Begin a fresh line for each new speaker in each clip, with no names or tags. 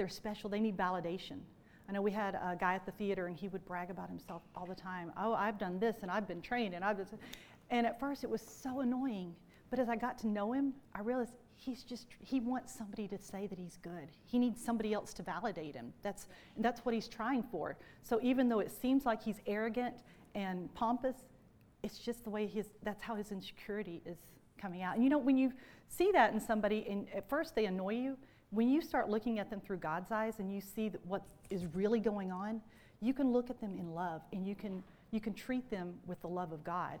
they're special, they need validation. I know we had a guy at the theater and he would brag about himself all the time. Oh, I've done this and I've been trained and I've been. And at first it was so annoying. But as I got to know him, I realized he's just, he wants somebody to say that he's good. He needs somebody else to validate him. That's, that's what he's trying for. So even though it seems like he's arrogant and pompous, it's just the way his, that's how his insecurity is coming out. And you know, when you see that in somebody, and at first they annoy you, when you start looking at them through God's eyes and you see what is really going on, you can look at them in love and you can, you can treat them with the love of God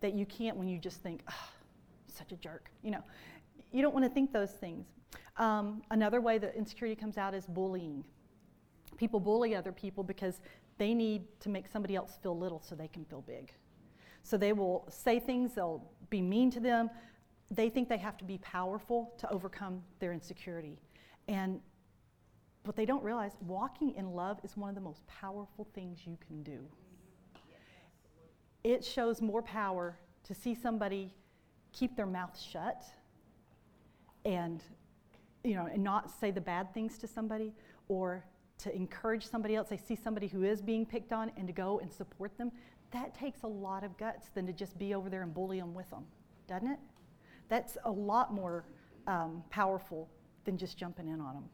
that you can't when you just think, oh, such a jerk. You know, you don't want to think those things. Um, another way that insecurity comes out is bullying. People bully other people because they need to make somebody else feel little so they can feel big. So they will say things, they'll be mean to them. They think they have to be powerful to overcome their insecurity. And what they don't realize, walking in love is one of the most powerful things you can do. It shows more power to see somebody keep their mouth shut and you know and not say the bad things to somebody or to encourage somebody else they see somebody who is being picked on and to go and support them that takes a lot of guts than to just be over there and bully them with them doesn't it that's a lot more um, powerful than just jumping in on them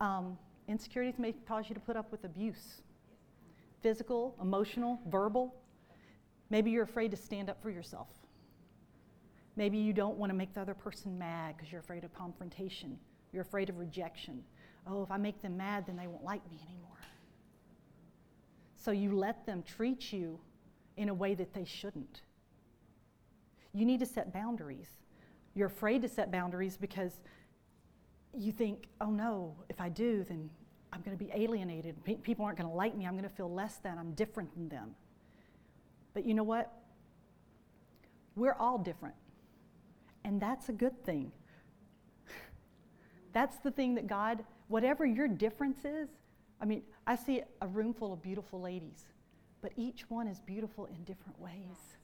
um, insecurities may cause you to put up with abuse physical emotional verbal maybe you're afraid to stand up for yourself Maybe you don't want to make the other person mad because you're afraid of confrontation. You're afraid of rejection. Oh, if I make them mad, then they won't like me anymore. So you let them treat you in a way that they shouldn't. You need to set boundaries. You're afraid to set boundaries because you think, oh no, if I do, then I'm going to be alienated. People aren't going to like me. I'm going to feel less than. I'm different than them. But you know what? We're all different. And that's a good thing. That's the thing that God, whatever your difference is, I mean, I see a room full of beautiful ladies, but each one is beautiful in different ways.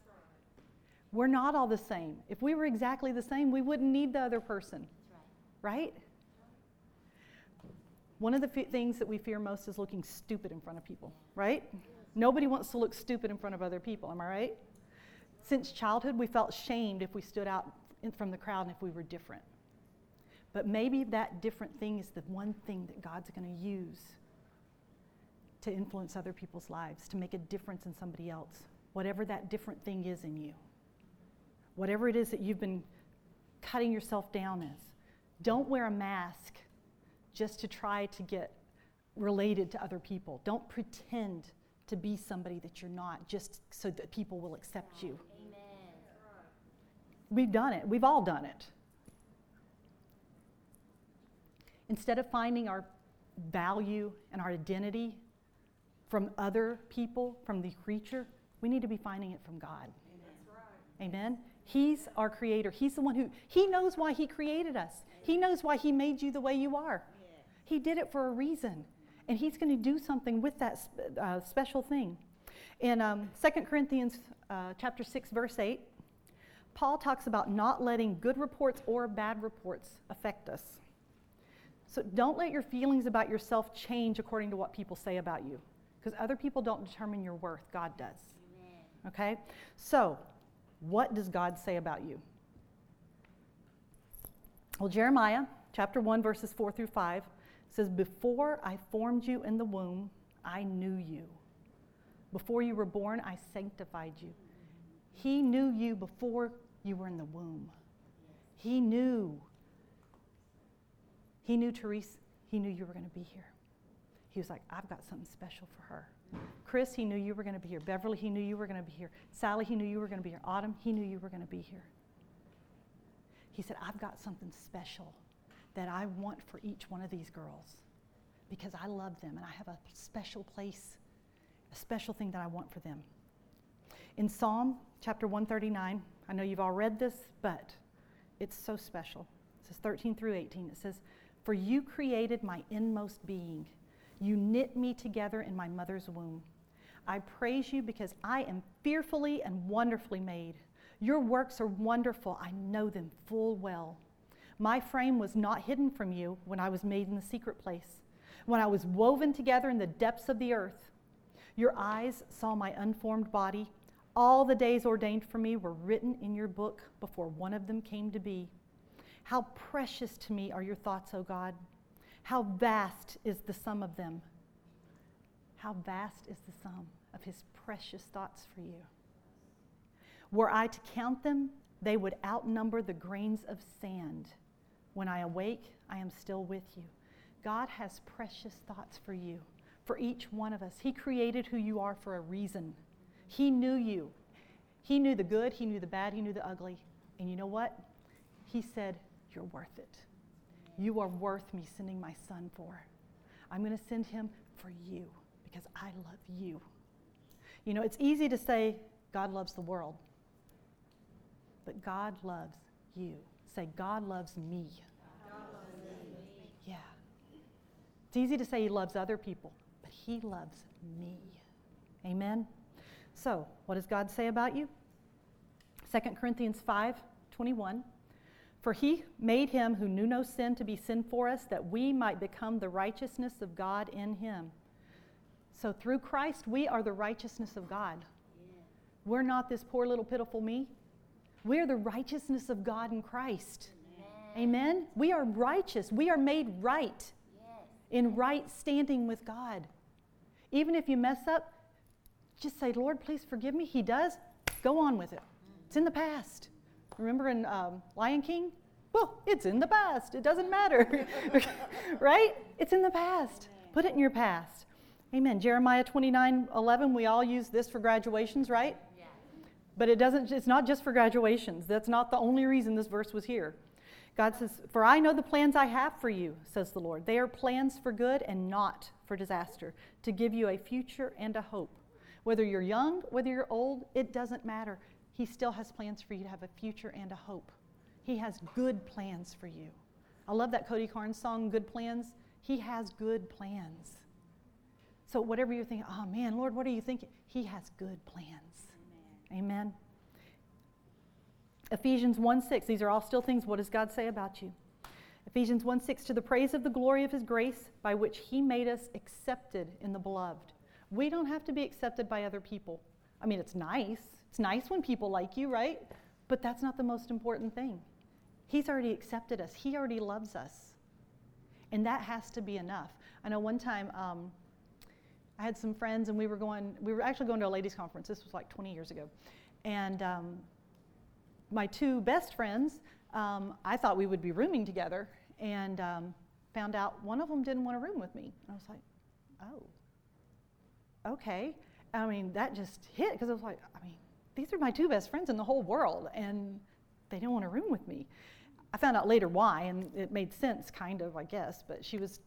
We're not all the same. If we were exactly the same, we wouldn't need the other person. Right? One of the f- things that we fear most is looking stupid in front of people, right? Nobody wants to look stupid in front of other people, am I right? Since childhood, we felt shamed if we stood out in, from the crowd and if we were different. But maybe that different thing is the one thing that God's going to use to influence other people's lives, to make a difference in somebody else, whatever that different thing is in you. Whatever it is that you've been cutting yourself down as. Don't wear a mask just to try to get related to other people. Don't pretend to be somebody that you're not just so that people will accept you. Amen. We've done it. We've all done it. Instead of finding our value and our identity from other people, from the creature, we need to be finding it from God. Amen. Amen. He's our creator. He's the one who, He knows why He created us. He knows why He made you the way you are. He did it for a reason. And He's going to do something with that uh, special thing. In um, 2 Corinthians uh, chapter 6, verse 8, Paul talks about not letting good reports or bad reports affect us. So don't let your feelings about yourself change according to what people say about you, because other people don't determine your worth, God does. Amen. Okay? So, what does God say about you? Well, Jeremiah chapter 1, verses 4 through 5 says, Before I formed you in the womb, I knew you. Before you were born, I sanctified you. He knew you before you were in the womb. He knew. He knew Therese, he knew you were going to be here. He was like, I've got something special for her. Chris, he knew you were going to be here. Beverly, he knew you were going to be here. Sally, he knew you were going to be here. Autumn, he knew you were going to be here. He said, I've got something special that I want for each one of these girls because I love them and I have a special place, a special thing that I want for them. In Psalm chapter 139, I know you've all read this, but it's so special. It says 13 through 18. It says, For you created my inmost being. You knit me together in my mother's womb. I praise you because I am fearfully and wonderfully made. Your works are wonderful. I know them full well. My frame was not hidden from you when I was made in the secret place, when I was woven together in the depths of the earth. Your eyes saw my unformed body. All the days ordained for me were written in your book before one of them came to be. How precious to me are your thoughts, O God. How vast is the sum of them. How vast is the sum of his precious thoughts for you. Were I to count them, they would outnumber the grains of sand. When I awake, I am still with you. God has precious thoughts for you, for each one of us. He created who you are for a reason. He knew you. He knew the good, He knew the bad, He knew the ugly. And you know what? He said, You're worth it. You are worth me sending my son for. I'm going to send him for you because I love you. You know, it's easy to say God loves the world, but God loves you. Say, God loves me. God loves me. Yeah. It's easy to say He loves other people, but He loves me. Amen? So, what does God say about you? 2 Corinthians 5 21. For he made him who knew no sin to be sin for us, that we might become the righteousness of God in him. So through Christ, we are the righteousness of God. We're not this poor little pitiful me. We're the righteousness of God in Christ. Amen. Amen? We are righteous. We are made right yes. in right standing with God. Even if you mess up, just say, Lord, please forgive me. He does. Go on with it. It's in the past. Remember in um, Lion King? Well, it's in the past. It doesn't matter. right? It's in the past. Put it in your past. Amen. Jeremiah 29 11, we all use this for graduations, right? Yeah. But it doesn't, it's not just for graduations. That's not the only reason this verse was here. God says, For I know the plans I have for you, says the Lord. They are plans for good and not for disaster, to give you a future and a hope. Whether you're young, whether you're old, it doesn't matter. He still has plans for you to have a future and a hope. He has good plans for you. I love that Cody Carnes song, Good Plans. He has good plans. So, whatever you're thinking, oh man, Lord, what are you thinking? He has good plans. Amen. Amen. Ephesians 1 6, these are all still things. What does God say about you? Ephesians 1 6, to the praise of the glory of his grace, by which he made us accepted in the beloved. We don't have to be accepted by other people. I mean, it's nice. It's nice when people like you, right? But that's not the most important thing. He's already accepted us, he already loves us. And that has to be enough. I know one time, um, I had some friends, and we were going. We were actually going to a ladies' conference. This was like 20 years ago, and um, my two best friends. Um, I thought we would be rooming together, and um, found out one of them didn't want to room with me. And I was like, oh, okay. I mean, that just hit because I was like, I mean, these are my two best friends in the whole world, and they didn't want to room with me. I found out later why, and it made sense, kind of, I guess. But she was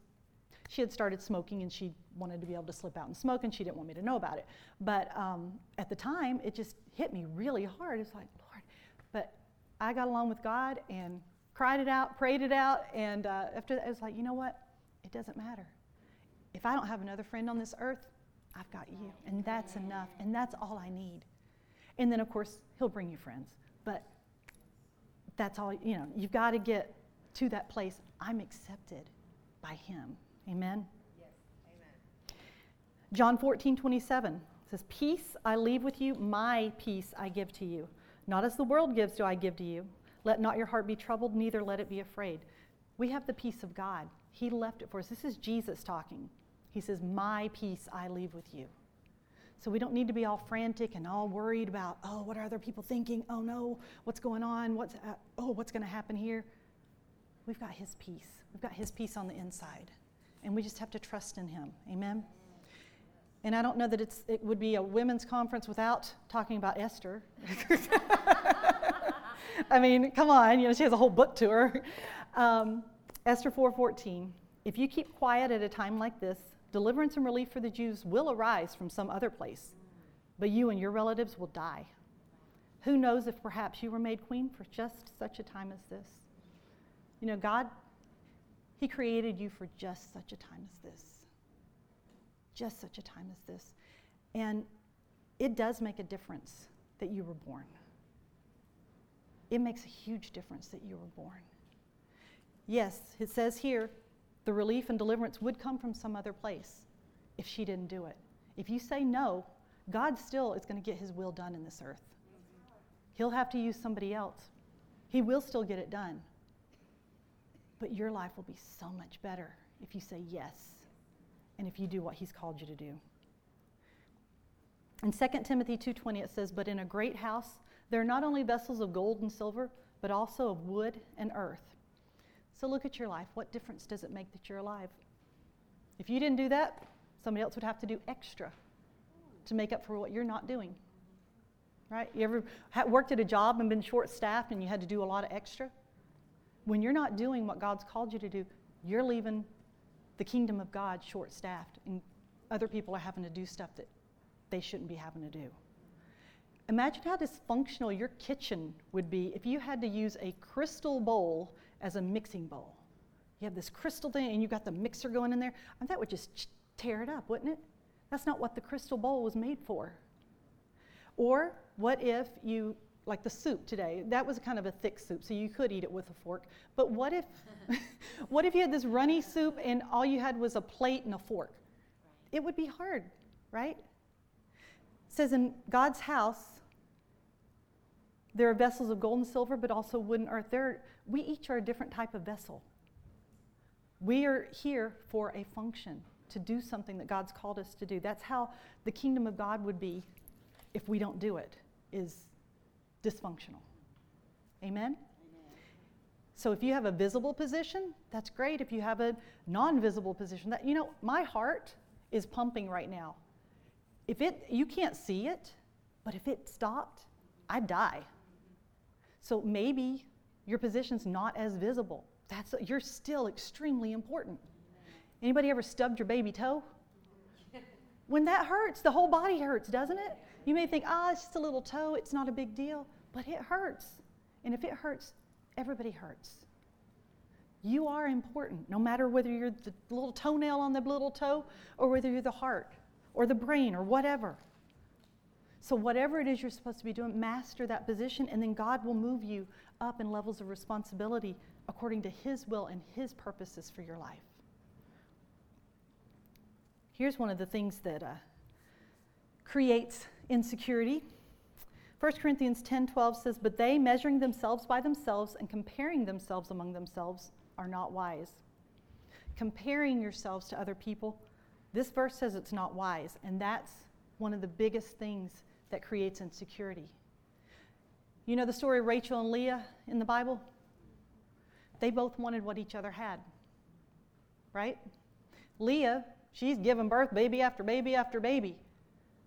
she had started smoking and she wanted to be able to slip out and smoke and she didn't want me to know about it. But um, at the time, it just hit me really hard. It's like, Lord. But I got along with God and cried it out, prayed it out, and uh, after that, I was like, you know what? It doesn't matter. If I don't have another friend on this earth, I've got you, and that's enough, and that's all I need. And then, of course, He'll bring you friends, but that's all, you know, you've got to get to that place. I'm accepted by Him. Amen? Yes. Amen. John 14, 27 says, Peace I leave with you, my peace I give to you. Not as the world gives, do I give to you. Let not your heart be troubled, neither let it be afraid. We have the peace of God. He left it for us. This is Jesus talking. He says, My peace I leave with you. So we don't need to be all frantic and all worried about, oh, what are other people thinking? Oh no, what's going on? What's, uh, oh, what's going to happen here? We've got His peace. We've got His peace on the inside and we just have to trust in Him. Amen? And I don't know that it's, it would be a women's conference without talking about Esther. I mean, come on, you know, she has a whole book to her. Um, Esther 4:14. If you keep quiet at a time like this, deliverance and relief for the Jews will arise from some other place, but you and your relatives will die. Who knows if perhaps you were made queen for just such a time as this? You know, God he created you for just such a time as this. Just such a time as this. And it does make a difference that you were born. It makes a huge difference that you were born. yes, it says here the relief and deliverance would come from some other place if she didn't do it. If you say no, God still is going to get his will done in this earth. He'll have to use somebody else. He will still get it done. But your life will be so much better if you say yes and if you do what he's called you to do. In 2 Timothy 2:20 it says, "But in a great house there are not only vessels of gold and silver, but also of wood and earth." So look at your life. What difference does it make that you're alive? If you didn't do that, somebody else would have to do extra to make up for what you're not doing. Right? You ever worked at a job and been short staffed and you had to do a lot of extra? When you're not doing what God's called you to do, you're leaving the kingdom of God short staffed, and other people are having to do stuff that they shouldn't be having to do. Imagine how dysfunctional your kitchen would be if you had to use a crystal bowl as a mixing bowl. You have this crystal thing and you got the mixer going in there, and that would just tear it up, wouldn't it? That's not what the crystal bowl was made for. Or what if you, like the soup today, that was kind of a thick soup, so you could eat it with a fork. But what if, what if you had this runny soup and all you had was a plate and a fork? It would be hard, right? It says in God's house, there are vessels of gold and silver, but also wood and earth. There, we each are a different type of vessel. We are here for a function, to do something that God's called us to do. That's how the kingdom of God would be if we don't do it, is dysfunctional. Amen? Amen? So if you have a visible position, that's great. If you have a non-visible position, that you know, my heart is pumping right now. If it you can't see it, but if it stopped, I'd die. So maybe your position's not as visible. That's you're still extremely important. Anybody ever stubbed your baby toe? When that hurts, the whole body hurts, doesn't it? You may think, ah, oh, it's just a little toe, it's not a big deal, but it hurts. And if it hurts, everybody hurts. You are important, no matter whether you're the little toenail on the little toe or whether you're the heart or the brain or whatever. So, whatever it is you're supposed to be doing, master that position, and then God will move you up in levels of responsibility according to His will and His purposes for your life. Here's one of the things that uh, creates insecurity. 1 Corinthians 10:12 says, "But they measuring themselves by themselves and comparing themselves among themselves are not wise." Comparing yourselves to other people, this verse says it's not wise, and that's one of the biggest things that creates insecurity. You know the story of Rachel and Leah in the Bible? They both wanted what each other had, right? Leah, she's given birth baby after baby after baby,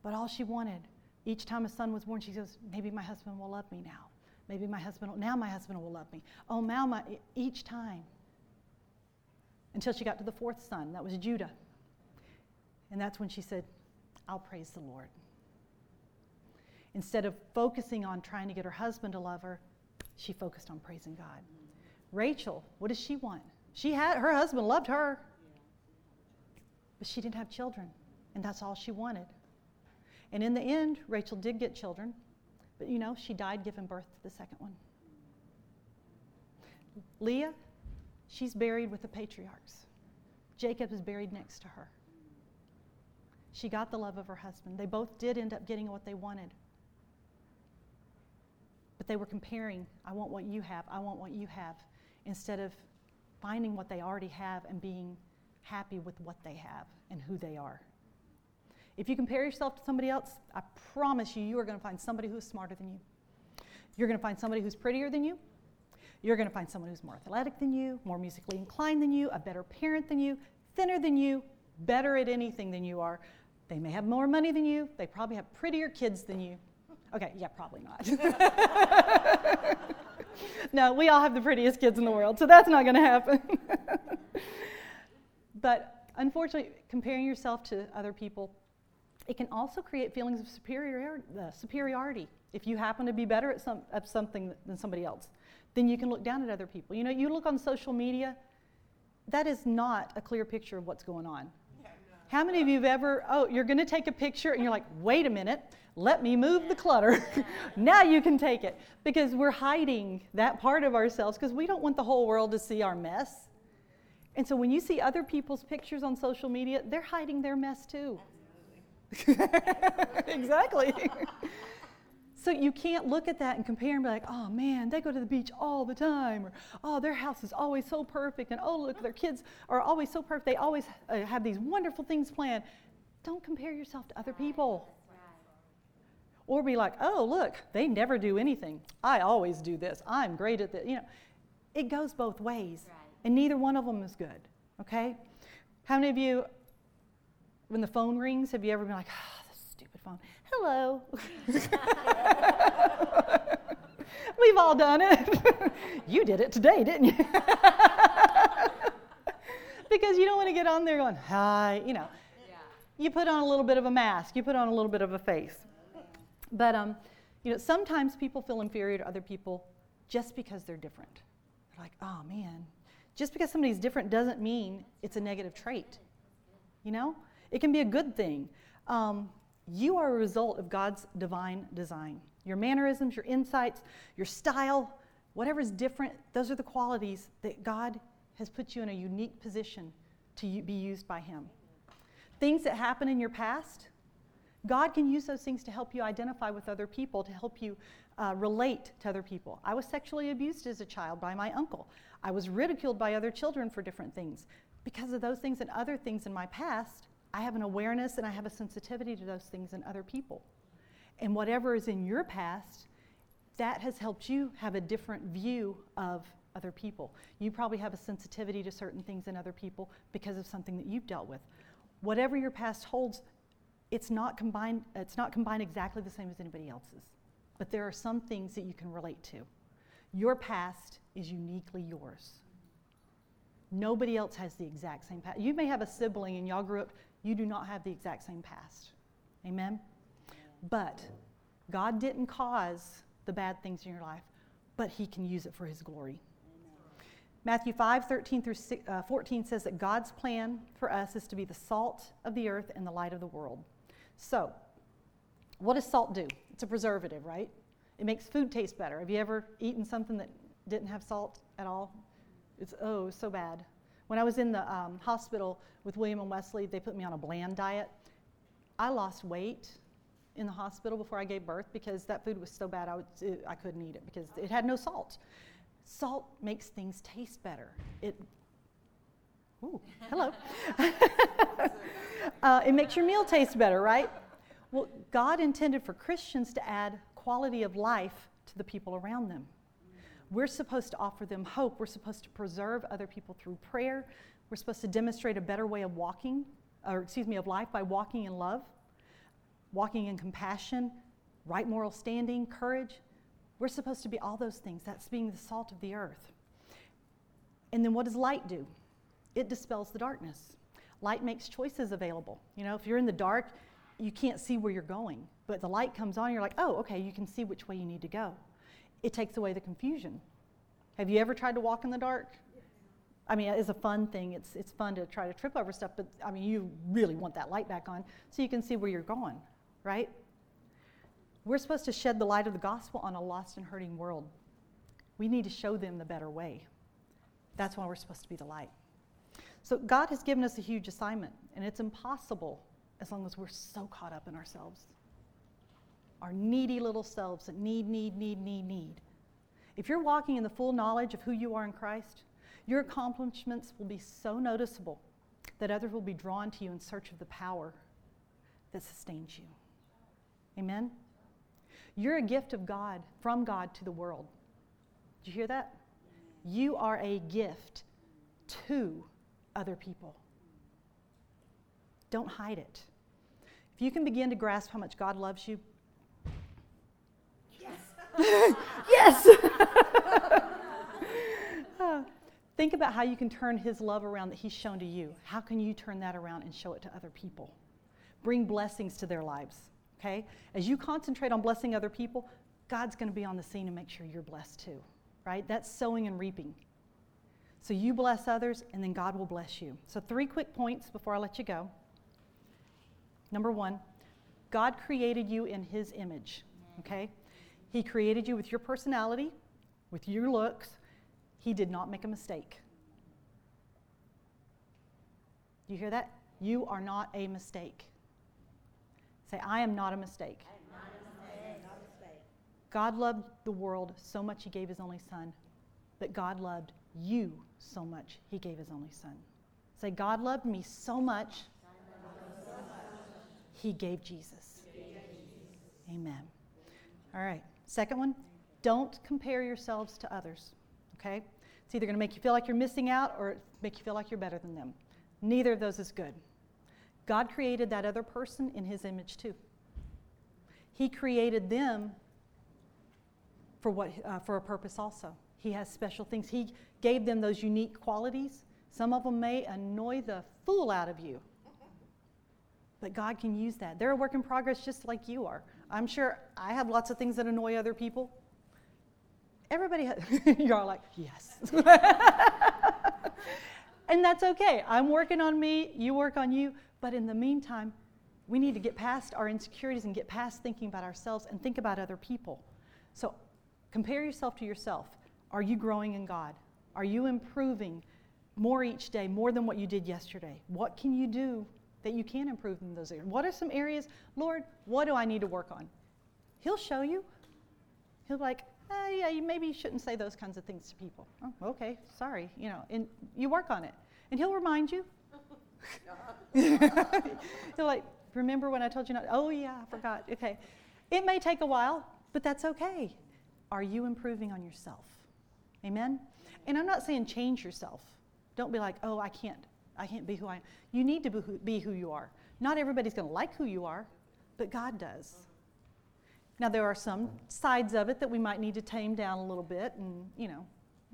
but all she wanted, each time a son was born, she goes, maybe my husband will love me now. Maybe my husband, will, now my husband will love me. Oh, now my, each time. Until she got to the fourth son, that was Judah. And that's when she said, I'll praise the Lord. Instead of focusing on trying to get her husband to love her, she focused on praising God. Rachel, what does she want? She had her husband loved her, but she didn't have children, and that's all she wanted. And in the end, Rachel did get children, but you know, she died giving birth to the second one. Leah, she's buried with the patriarchs. Jacob is buried next to her. She got the love of her husband. They both did end up getting what they wanted. But they were comparing, I want what you have, I want what you have, instead of finding what they already have and being happy with what they have and who they are. If you compare yourself to somebody else, I promise you, you are going to find somebody who's smarter than you. You're going to find somebody who's prettier than you. You're going to find someone who's more athletic than you, more musically inclined than you, a better parent than you, thinner than you, better at anything than you are. They may have more money than you. They probably have prettier kids than you. Okay, yeah, probably not. no, we all have the prettiest kids in the world, so that's not going to happen. but unfortunately, comparing yourself to other people, it can also create feelings of superior, uh, superiority. If you happen to be better at, some, at something than somebody else, then you can look down at other people. You know, you look on social media, that is not a clear picture of what's going on. How many of you have ever, oh, you're going to take a picture and you're like, wait a minute, let me move the clutter. now you can take it. Because we're hiding that part of ourselves because we don't want the whole world to see our mess. And so when you see other people's pictures on social media, they're hiding their mess too. exactly. So you can't look at that and compare and be like, oh man, they go to the beach all the time, or oh, their house is always so perfect, and oh, look, their kids are always so perfect. They always uh, have these wonderful things planned. Don't compare yourself to other people. Or be like, oh, look, they never do anything. I always do this. I'm great at this. You know, it goes both ways, right. and neither one of them is good. Okay? How many of you, when the phone rings, have you ever been like, stupid phone? Hello. We've all done it. you did it today, didn't you? because you don't want to get on there going, hi, you know. Yeah. You put on a little bit of a mask, you put on a little bit of a face. But um, you know, sometimes people feel inferior to other people just because they're different. They're like, oh man, just because somebody's different doesn't mean it's a negative trait. You know, it can be a good thing. Um, you are a result of God's divine design. Your mannerisms, your insights, your style, whatever's different, those are the qualities that God has put you in a unique position to be used by Him. Things that happen in your past, God can use those things to help you identify with other people, to help you uh, relate to other people. I was sexually abused as a child by my uncle. I was ridiculed by other children for different things. Because of those things and other things in my past, I have an awareness and I have a sensitivity to those things in other people. And whatever is in your past, that has helped you have a different view of other people. You probably have a sensitivity to certain things in other people because of something that you've dealt with. Whatever your past holds, it's not combined, it's not combined exactly the same as anybody else's, but there are some things that you can relate to. Your past is uniquely yours. Nobody else has the exact same past. You may have a sibling and y'all grew up, you do not have the exact same past. Amen? But God didn't cause the bad things in your life, but He can use it for His glory. Matthew 5, 13 through uh, 14 says that God's plan for us is to be the salt of the earth and the light of the world. So, what does salt do? It's a preservative, right? It makes food taste better. Have you ever eaten something that didn't have salt at all? It's, oh, so bad. When I was in the um, hospital with William and Wesley, they put me on a bland diet. I lost weight in the hospital before I gave birth because that food was so bad I, would, it, I couldn't eat it because it had no salt. Salt makes things taste better. It, ooh, hello. uh, it makes your meal taste better, right? Well, God intended for Christians to add quality of life to the people around them. We're supposed to offer them hope. We're supposed to preserve other people through prayer. We're supposed to demonstrate a better way of walking, or excuse me, of life by walking in love, walking in compassion, right moral standing, courage. We're supposed to be all those things. That's being the salt of the earth. And then what does light do? It dispels the darkness. Light makes choices available. You know, if you're in the dark, you can't see where you're going. But the light comes on, you're like, oh, okay, you can see which way you need to go. It takes away the confusion. Have you ever tried to walk in the dark? I mean, it's a fun thing. It's, it's fun to try to trip over stuff, but I mean, you really want that light back on so you can see where you're going, right? We're supposed to shed the light of the gospel on a lost and hurting world. We need to show them the better way. That's why we're supposed to be the light. So God has given us a huge assignment, and it's impossible as long as we're so caught up in ourselves. Our needy little selves that need, need, need, need, need. If you're walking in the full knowledge of who you are in Christ, your accomplishments will be so noticeable that others will be drawn to you in search of the power that sustains you. Amen? You're a gift of God, from God to the world. Did you hear that? You are a gift to other people. Don't hide it. If you can begin to grasp how much God loves you, yes, think about how you can turn His love around that He's shown to you. How can you turn that around and show it to other people? Bring blessings to their lives. Okay? As you concentrate on blessing other people, God's going to be on the scene and make sure you're blessed too. Right? That's sowing and reaping. So you bless others, and then God will bless you. So, three quick points before I let you go. Number one, God created you in His image, okay? He created you with your personality, with your looks. He did not make a mistake. You hear that? You are not a mistake. Say, I am not a mistake. God loved the world so much he gave his only son, but God loved you so much he gave his only son. Say, God loved me so much, he gave Jesus. Amen. All right. Second one, don't compare yourselves to others. Okay? It's either going to make you feel like you're missing out or make you feel like you're better than them. Neither of those is good. God created that other person in his image too. He created them for, what, uh, for a purpose also. He has special things. He gave them those unique qualities. Some of them may annoy the fool out of you, but God can use that. They're a work in progress just like you are. I'm sure I have lots of things that annoy other people. Everybody, has, you're all like, yes. and that's okay. I'm working on me, you work on you. But in the meantime, we need to get past our insecurities and get past thinking about ourselves and think about other people. So compare yourself to yourself. Are you growing in God? Are you improving more each day, more than what you did yesterday? What can you do that you can improve in those areas? What are some areas, Lord, what do I need to work on? He'll show you. He'll be like, eh, yeah, you maybe you shouldn't say those kinds of things to people. Oh, okay, sorry, you know, and you work on it. And he'll remind you. he'll like, remember when I told you not? Oh yeah, I forgot. Okay. It may take a while, but that's okay. Are you improving on yourself? Amen? And I'm not saying change yourself. Don't be like, oh, I can't. I can't be who I am. You need to be who, be who you are. Not everybody's going to like who you are, but God does. Now, there are some sides of it that we might need to tame down a little bit and, you know,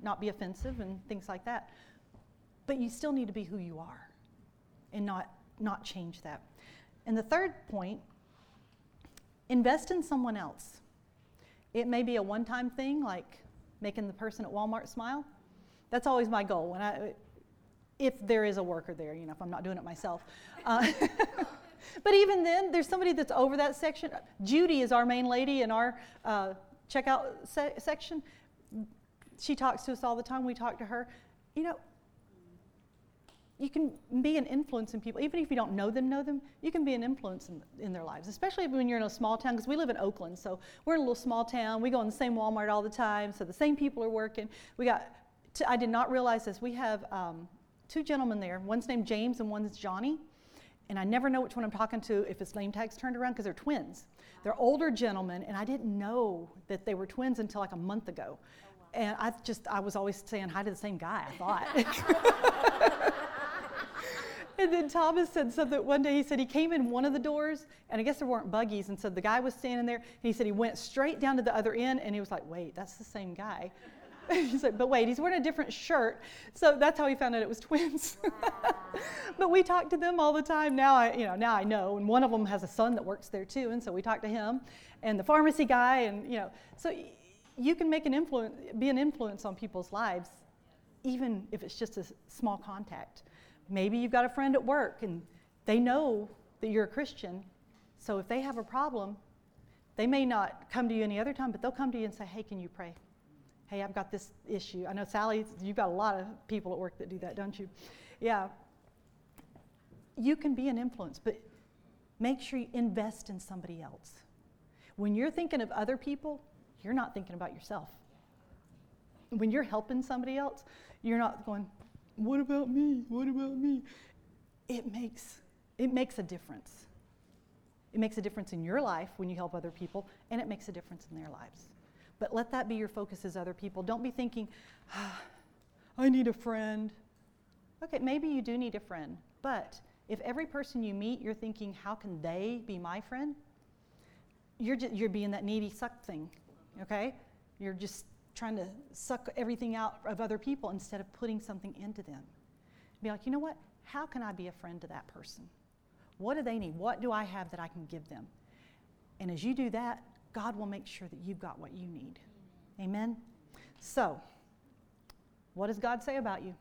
not be offensive and things like that. But you still need to be who you are and not, not change that. And the third point invest in someone else. It may be a one time thing, like making the person at Walmart smile. That's always my goal. When I, if there is a worker there, you know, if I'm not doing it myself. Uh, but even then, there's somebody that's over that section. Judy is our main lady in our uh, checkout se- section. She talks to us all the time. We talk to her. You know, you can be an influence in people, even if you don't know them, know them, you can be an influence in, in their lives, especially when you're in a small town, because we live in Oakland, so we're in a little small town. We go in the same Walmart all the time, so the same people are working. We got, I did not realize this, we have um, two gentlemen there. One's named James and one's Johnny. And I never know which one I'm talking to if his name tag's turned around because they're twins. They're older gentlemen, and I didn't know that they were twins until like a month ago. And I just, I was always saying hi to the same guy, I thought. and then Thomas said something one day. He said he came in one of the doors, and I guess there weren't buggies. And so the guy was standing there, and he said he went straight down to the other end, and he was like, wait, that's the same guy. he's like, but wait, he's wearing a different shirt. So that's how he found out it was twins. but we talk to them all the time. Now I, you know, now I know. And one of them has a son that works there too, and so we talk to him, and the pharmacy guy, and you know, so you can make an influence, be an influence on people's lives, even if it's just a small contact. Maybe you've got a friend at work, and they know that you're a Christian. So if they have a problem, they may not come to you any other time, but they'll come to you and say, "Hey, can you pray?" Hey, I've got this issue. I know, Sally, you've got a lot of people at work that do that, don't you? Yeah. You can be an influence, but make sure you invest in somebody else. When you're thinking of other people, you're not thinking about yourself. When you're helping somebody else, you're not going, what about me? What about me? It makes, it makes a difference. It makes a difference in your life when you help other people, and it makes a difference in their lives. But let that be your focus as other people. Don't be thinking, ah, I need a friend. Okay, maybe you do need a friend, but if every person you meet, you're thinking, how can they be my friend? You're, just, you're being that needy suck thing, okay? You're just trying to suck everything out of other people instead of putting something into them. Be like, you know what? How can I be a friend to that person? What do they need? What do I have that I can give them? And as you do that, God will make sure that you've got what you need. Amen? So, what does God say about you?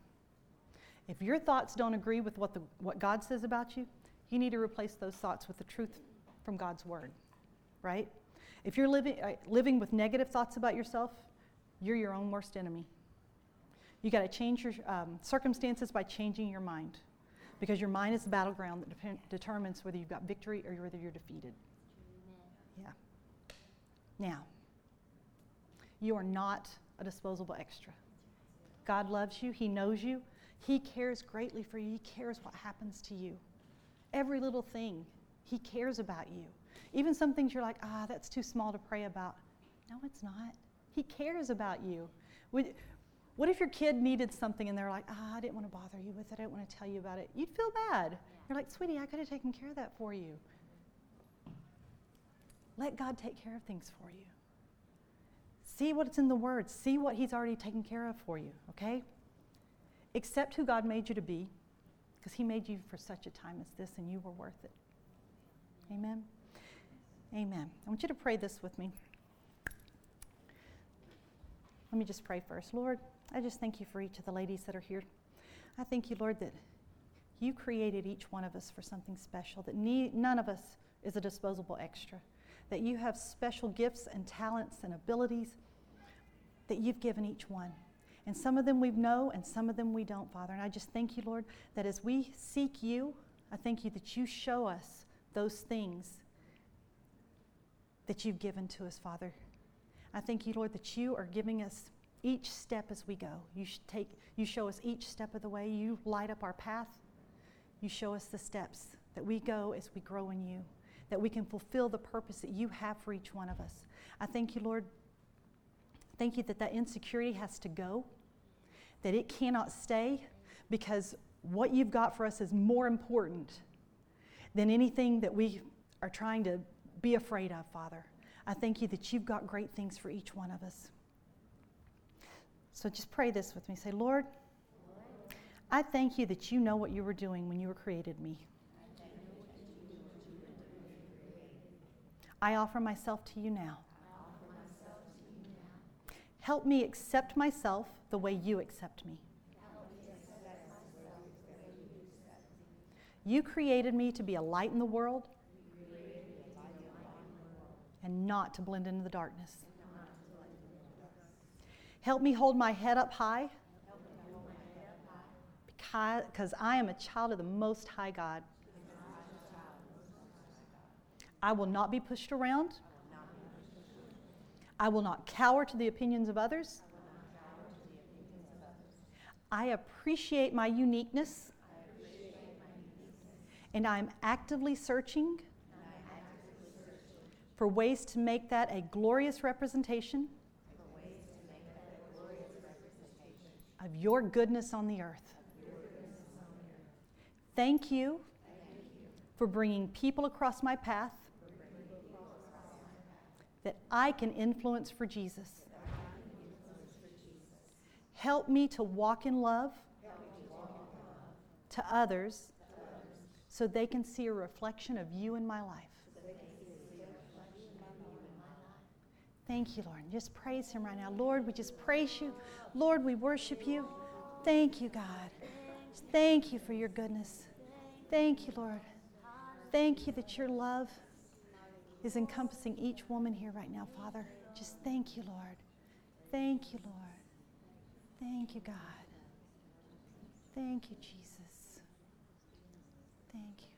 If your thoughts don't agree with what, the, what God says about you, You need to replace those thoughts with the truth from God's word, right? If you're living, uh, living with negative thoughts about yourself, you're your own worst enemy. You got to change your um, circumstances by changing your mind because your mind is the battleground that de- determines whether you've got victory or whether you're defeated. Yeah. Now, you are not a disposable extra. God loves you, He knows you, He cares greatly for you, He cares what happens to you. Every little thing, He cares about you. Even some things you're like, ah, that's too small to pray about. No, it's not. He cares about you. What if your kid needed something and they're like, ah, I didn't want to bother you with it, I didn't want to tell you about it? You'd feel bad. You're like, sweetie, I could have taken care of that for you. Let God take care of things for you. See what's in the Word, see what He's already taken care of for you, okay? Accept who God made you to be, because He made you for such a time as this, and you were worth it. Amen. Amen. I want you to pray this with me. Let me just pray first. Lord, I just thank you for each of the ladies that are here. I thank you, Lord, that you created each one of us for something special, that ne- none of us is a disposable extra, that you have special gifts and talents and abilities that you've given each one. And some of them we know and some of them we don't, Father. And I just thank you, Lord, that as we seek you, I thank you that you show us those things that you've given to us, Father. I thank you, Lord, that you are giving us each step as we go. You take, you show us each step of the way. You light up our path. You show us the steps that we go as we grow in you, that we can fulfill the purpose that you have for each one of us. I thank you, Lord. Thank you that that insecurity has to go, that it cannot stay, because what you've got for us is more important than anything that we are trying to be afraid of, Father. I thank you that you've got great things for each one of us. So just pray this with me. Say, Lord, I thank you that you know what you were doing when you were created me. I offer myself to you now. Help me accept myself the way you accept me. You created me to be a light in the world and not to blend into the darkness. Help me hold my head up high because I am a child of the Most High God. I will not be pushed around. I will not cower to the opinions of others. I appreciate my uniqueness. And I'm actively searching for ways to make that a glorious representation of your goodness on the earth. Thank you for bringing people across my path that I can influence for Jesus. Help me to walk in love to others so they can see a reflection of you in my life. Thank you, Lord. Just praise Him right now. Lord, we just praise you. Lord, we worship you. Thank you, God. Thank you for your goodness. Thank you, Lord. Thank you that your love is encompassing each woman here right now, Father. Just thank you, Lord. Thank you, Lord. Thank you, God. Thank you, Jesus. Thank you.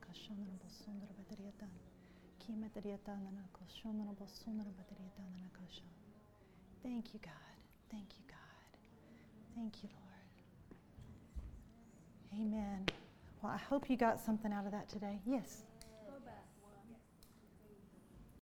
Ka shandana ba sunara patriatan. Kime patriatan. Ka shandana ba sunara patriatan. Ka Thank you, God. Thank you, God. Thank you, Lord. Amen. Well, I hope you got something out of that today. Yes.